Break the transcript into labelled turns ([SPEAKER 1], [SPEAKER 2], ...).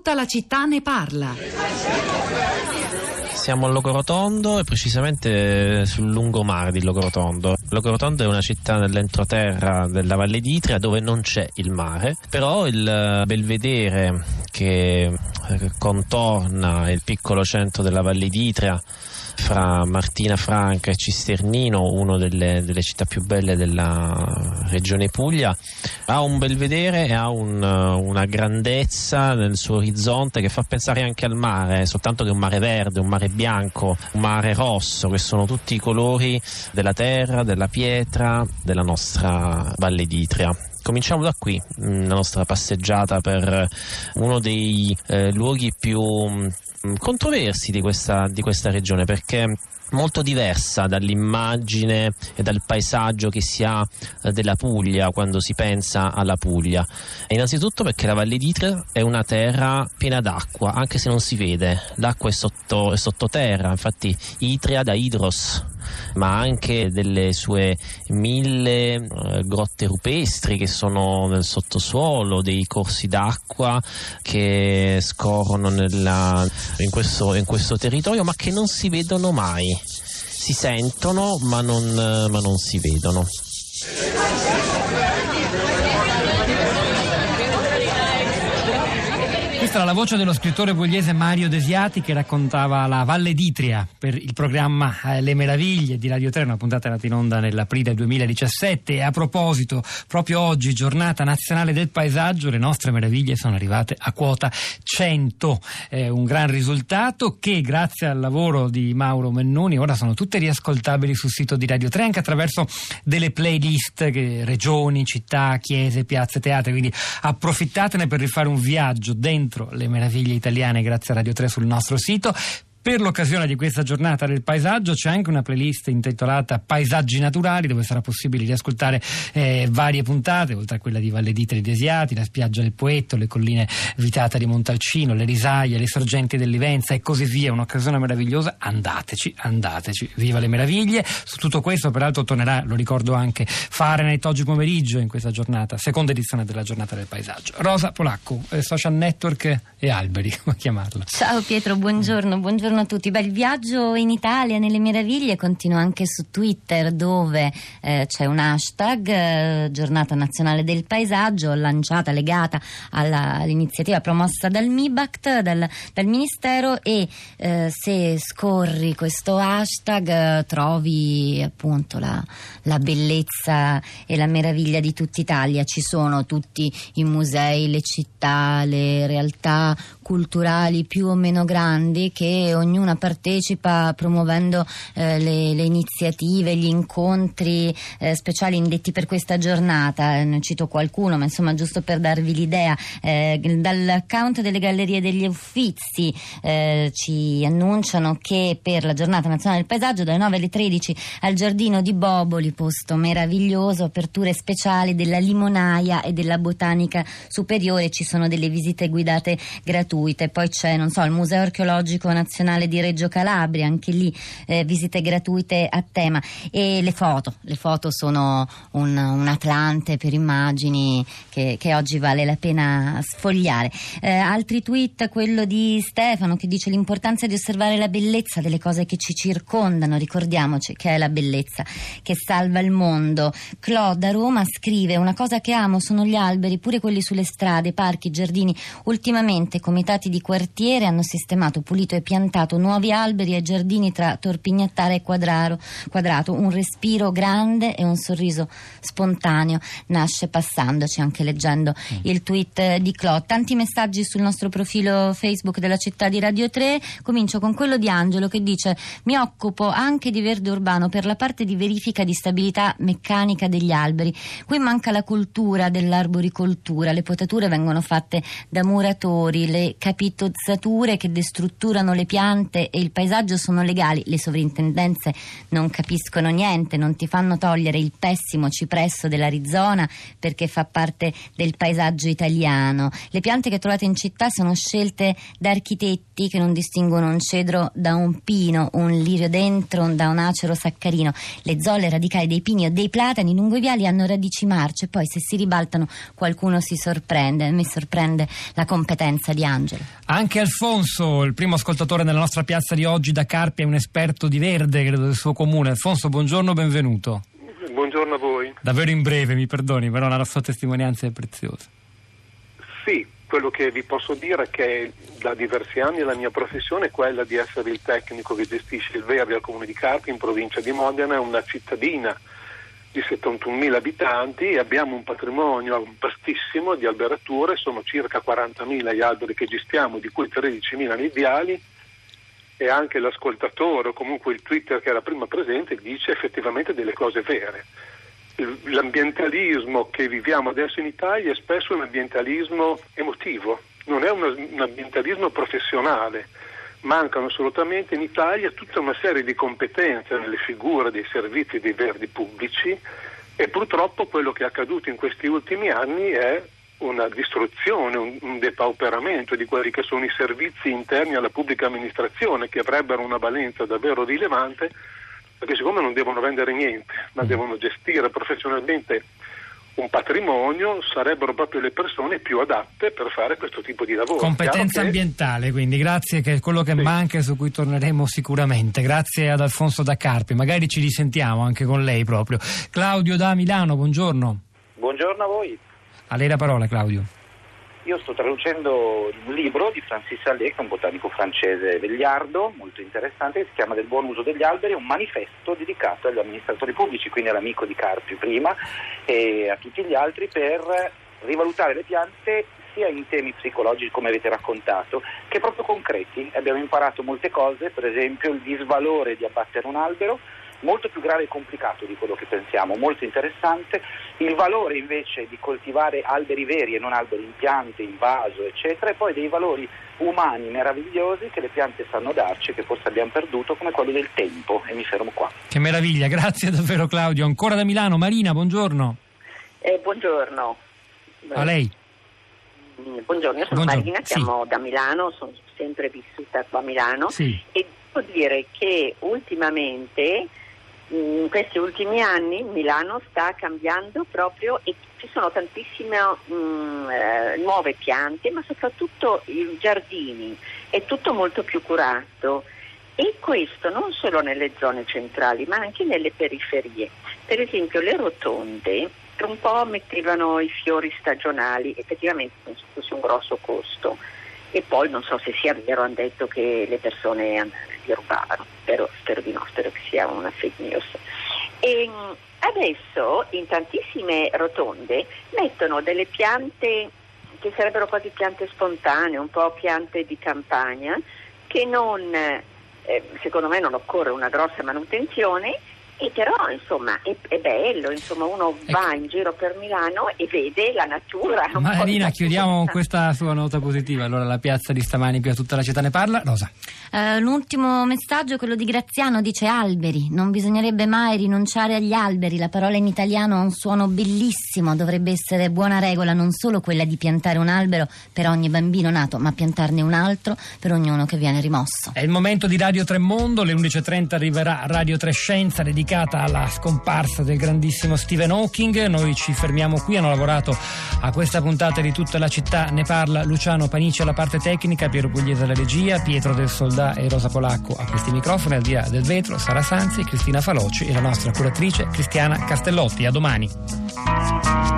[SPEAKER 1] Tutta la città ne parla.
[SPEAKER 2] Siamo a Logorotondo e precisamente sul lungomare di Logorotondo. Logorotondo è una città nell'entroterra della Valle d'Itria dove non c'è il mare, però il belvedere che contorna il piccolo centro della Valle d'Itria fra Martina Franca e Cisternino, una delle, delle, città più belle della regione Puglia, ha un belvedere e ha un, una grandezza nel suo orizzonte che fa pensare anche al mare, soltanto che un mare verde, un mare bianco, un mare rosso, che sono tutti i colori della terra, della pietra, della nostra Valle d'Itria. Cominciamo da qui, mm, la nostra passeggiata per uno dei eh, luoghi più Mm, controversi di questa, di questa regione perché molto diversa dall'immagine e dal paesaggio che si ha eh, della Puglia quando si pensa alla Puglia. E innanzitutto perché la Valle d'Itria è una terra piena d'acqua, anche se non si vede, l'acqua è, sotto, è sottoterra, infatti Itria da Idros ma anche delle sue mille eh, grotte rupestri che sono nel sottosuolo, dei corsi d'acqua che scorrono nella, in, questo, in questo territorio ma che non si vedono mai. Si sentono ma non, ma non si vedono.
[SPEAKER 3] Questa era la voce dello scrittore pugliese Mario Desiati che raccontava la Valle d'Itria per il programma eh, Le Meraviglie di Radio 3, una puntata nata in onda nell'aprile 2017. E a proposito, proprio oggi, giornata nazionale del paesaggio, le nostre meraviglie sono arrivate a quota 100. È un gran risultato che grazie al lavoro di Mauro Mennoni ora sono tutte riascoltabili sul sito di Radio 3 anche attraverso delle playlist, che, regioni, città, chiese, piazze, teatri. Quindi approfittatene per rifare un viaggio dentro le meraviglie italiane grazie a Radio 3 sul nostro sito. Per l'occasione di questa giornata del paesaggio c'è anche una playlist intitolata Paesaggi naturali dove sarà possibile riascoltare eh, varie puntate, oltre a quella di Valle d'Itri di Asiati, la spiaggia del Poetto, le colline Vitata di Montalcino, le risaie, le sorgenti dell'Ivenza e così via. Un'occasione meravigliosa. Andateci, andateci. Viva le meraviglie. Su tutto questo peraltro tornerà, lo ricordo anche, Fahrenheit oggi pomeriggio in questa giornata, seconda edizione della giornata del paesaggio. Rosa Polacco, eh, social network e alberi, come chiamarla.
[SPEAKER 4] Ciao Pietro, buongiorno, buongiorno buongiorno a tutti. Beh, il viaggio in Italia nelle meraviglie continua anche su Twitter dove eh, c'è un hashtag eh, Giornata Nazionale del Paesaggio lanciata, legata alla, all'iniziativa promossa dal MIBACT, dal, dal Ministero e eh, se scorri questo hashtag eh, trovi appunto la, la bellezza e la meraviglia di tutta Italia. Ci sono tutti i musei, le città, le realtà culturali più o meno grandi che ognuna partecipa promuovendo eh, le, le, iniziative, gli incontri eh, speciali indetti per questa giornata. Eh, ne cito qualcuno, ma insomma giusto per darvi l'idea, eh, dall'account delle Gallerie degli Uffizi eh, ci annunciano che per la giornata nazionale del paesaggio dalle 9 alle 13 al giardino di Boboli, posto meraviglioso, aperture speciali della limonaia e della botanica superiore, ci sono delle visite guidate gratuite gratuite, poi c'è non so, il Museo Archeologico Nazionale di Reggio Calabria, anche lì eh, visite gratuite a tema e le foto, le foto sono un, un Atlante per immagini che, che, oggi vale la pena sfogliare. Eh, altri tweet, quello di Stefano che dice l'importanza di osservare la bellezza delle cose che ci circondano, ricordiamoci che è la bellezza che salva il mondo. Claude a Roma scrive una cosa che amo sono gli alberi, pure quelli sulle strade, parchi, giardini. Ultimamente comitati di quartiere hanno sistemato, pulito e piantato nuovi alberi e giardini tra Torpignattara e Quadraro, Quadrato. Un respiro grande e un sorriso spontaneo nasce passandoci, anche leggendo mm. il tweet di Clot. Tanti messaggi sul nostro profilo Facebook della città di Radio 3. Comincio con quello di Angelo che dice: Mi occupo anche di verde urbano per la parte di verifica di stabilità meccanica degli alberi. Qui manca la cultura dell'arboricoltura. Le potature vengono fatte da muratori, le capitozzature che destrutturano le piante e il paesaggio sono legali, le sovrintendenze non capiscono niente, non ti fanno togliere il pessimo cipresso dell'Arizona perché fa parte del paesaggio italiano. Le piante che trovate in città sono scelte da architetti pianti che non distinguono un cedro da un pino, un liriodendron da un acero saccarino. Le zolle radicali dei pini o dei platani lungo i viali hanno radici marce, poi se si ribaltano qualcuno si sorprende. Mi sorprende la competenza di Angelo.
[SPEAKER 3] Anche Alfonso, il primo ascoltatore nella nostra piazza di oggi da Carpi, è un esperto di verde, credo, del suo comune. Alfonso, buongiorno, benvenuto.
[SPEAKER 1] Buongiorno a voi.
[SPEAKER 3] Davvero in breve, mi perdoni, però la sua testimonianza è preziosa.
[SPEAKER 1] Quello che vi posso dire è che da diversi anni la mia professione è quella di essere il tecnico che gestisce il verde al comune di Carpi in provincia di Modena, una cittadina di 71.000 abitanti abbiamo un patrimonio vastissimo di alberature, sono circa 40.000 gli alberi che gestiamo, di cui 13.000 nei viali e anche l'ascoltatore o comunque il Twitter che era prima presente dice effettivamente delle cose vere. L'ambientalismo che viviamo adesso in Italia è spesso un ambientalismo emotivo, non è un ambientalismo professionale. Mancano assolutamente in Italia tutta una serie di competenze nelle figure dei servizi dei verdi pubblici e purtroppo quello che è accaduto in questi ultimi anni è una distruzione, un, un, depauperamento di quelli che sono i servizi interni alla pubblica amministrazione che avrebbero una valenza davvero rilevante, perché siccome non devono vendere niente, ma mm. devono gestire professionalmente un patrimonio, sarebbero proprio le persone più adatte per fare questo tipo di lavoro.
[SPEAKER 3] Competenza che... ambientale, quindi grazie che è quello che sì. manca e su cui torneremo sicuramente. Grazie ad Alfonso da Carpi, magari ci risentiamo anche con lei proprio. Claudio da Milano, buongiorno.
[SPEAKER 5] Buongiorno a voi.
[SPEAKER 3] A lei la parola, Claudio.
[SPEAKER 5] Io sto traducendo un libro di Francis Allais, che è un botanico francese vegliardo, molto interessante, che si chiama Del buon uso degli alberi, un manifesto dedicato agli amministratori pubblici, quindi all'amico di Carpi prima e a tutti gli altri per rivalutare le piante sia in temi psicologici come avete raccontato che proprio concreti. Abbiamo imparato molte cose, per esempio il disvalore di abbattere un albero, molto più grave e complicato di quello che pensiamo, molto interessante. Il valore invece di coltivare alberi veri e non alberi in piante, in vaso, eccetera, e poi dei valori umani meravigliosi che le piante sanno darci, che forse abbiamo perduto, come quello del tempo. E mi fermo qua.
[SPEAKER 3] Che meraviglia, grazie davvero Claudio. Ancora da Milano, Marina, buongiorno.
[SPEAKER 6] Eh, buongiorno.
[SPEAKER 3] A lei.
[SPEAKER 6] Mm, buongiorno, io sono buongiorno. Marina, siamo sì. da Milano, sono sempre vissuta qua a Milano
[SPEAKER 3] sì.
[SPEAKER 6] e devo dire che ultimamente in questi ultimi anni Milano sta cambiando proprio e ci sono tantissime mh, eh, nuove piante, ma soprattutto i giardini, è tutto molto più curato e questo non solo nelle zone centrali ma anche nelle periferie. Per esempio le rotonde un po' mettevano i fiori stagionali, effettivamente fosse un grosso costo e poi non so se sia vero, hanno detto che le persone li rubavano, però spero di no, spero che sia una fake news. E mm, adesso in tantissime rotonde mettono delle piante che sarebbero quasi piante spontanee, un po' piante di campagna, che non, eh, secondo me non occorre una grossa manutenzione e però insomma è, è bello, insomma, uno ecco. va in giro per Milano e vede la natura.
[SPEAKER 3] Marina, chiudiamo con questa sua nota positiva. Allora la piazza di stamani più a tutta la città ne parla. Rosa.
[SPEAKER 4] Uh, l'ultimo messaggio è quello di Graziano, dice alberi. Non bisognerebbe mai rinunciare agli alberi. La parola in italiano ha un suono bellissimo. Dovrebbe essere buona regola non solo quella di piantare un albero per ogni bambino nato, ma piantarne un altro per ognuno che viene rimosso.
[SPEAKER 3] È il momento di Radio Tremondo. Alle 11.30 arriverà Radio Trescenza dedicata dedicata alla scomparsa del grandissimo Stephen Hawking. Noi ci fermiamo qui, hanno lavorato a questa puntata di tutta la città. Ne parla Luciano Panici alla parte tecnica, Piero Pugliese alla regia, Pietro del Soldà e Rosa Polacco a questi microfoni, al di là del vetro, Sara Sanzi, Cristina Faloci e la nostra curatrice Cristiana Castellotti. A domani.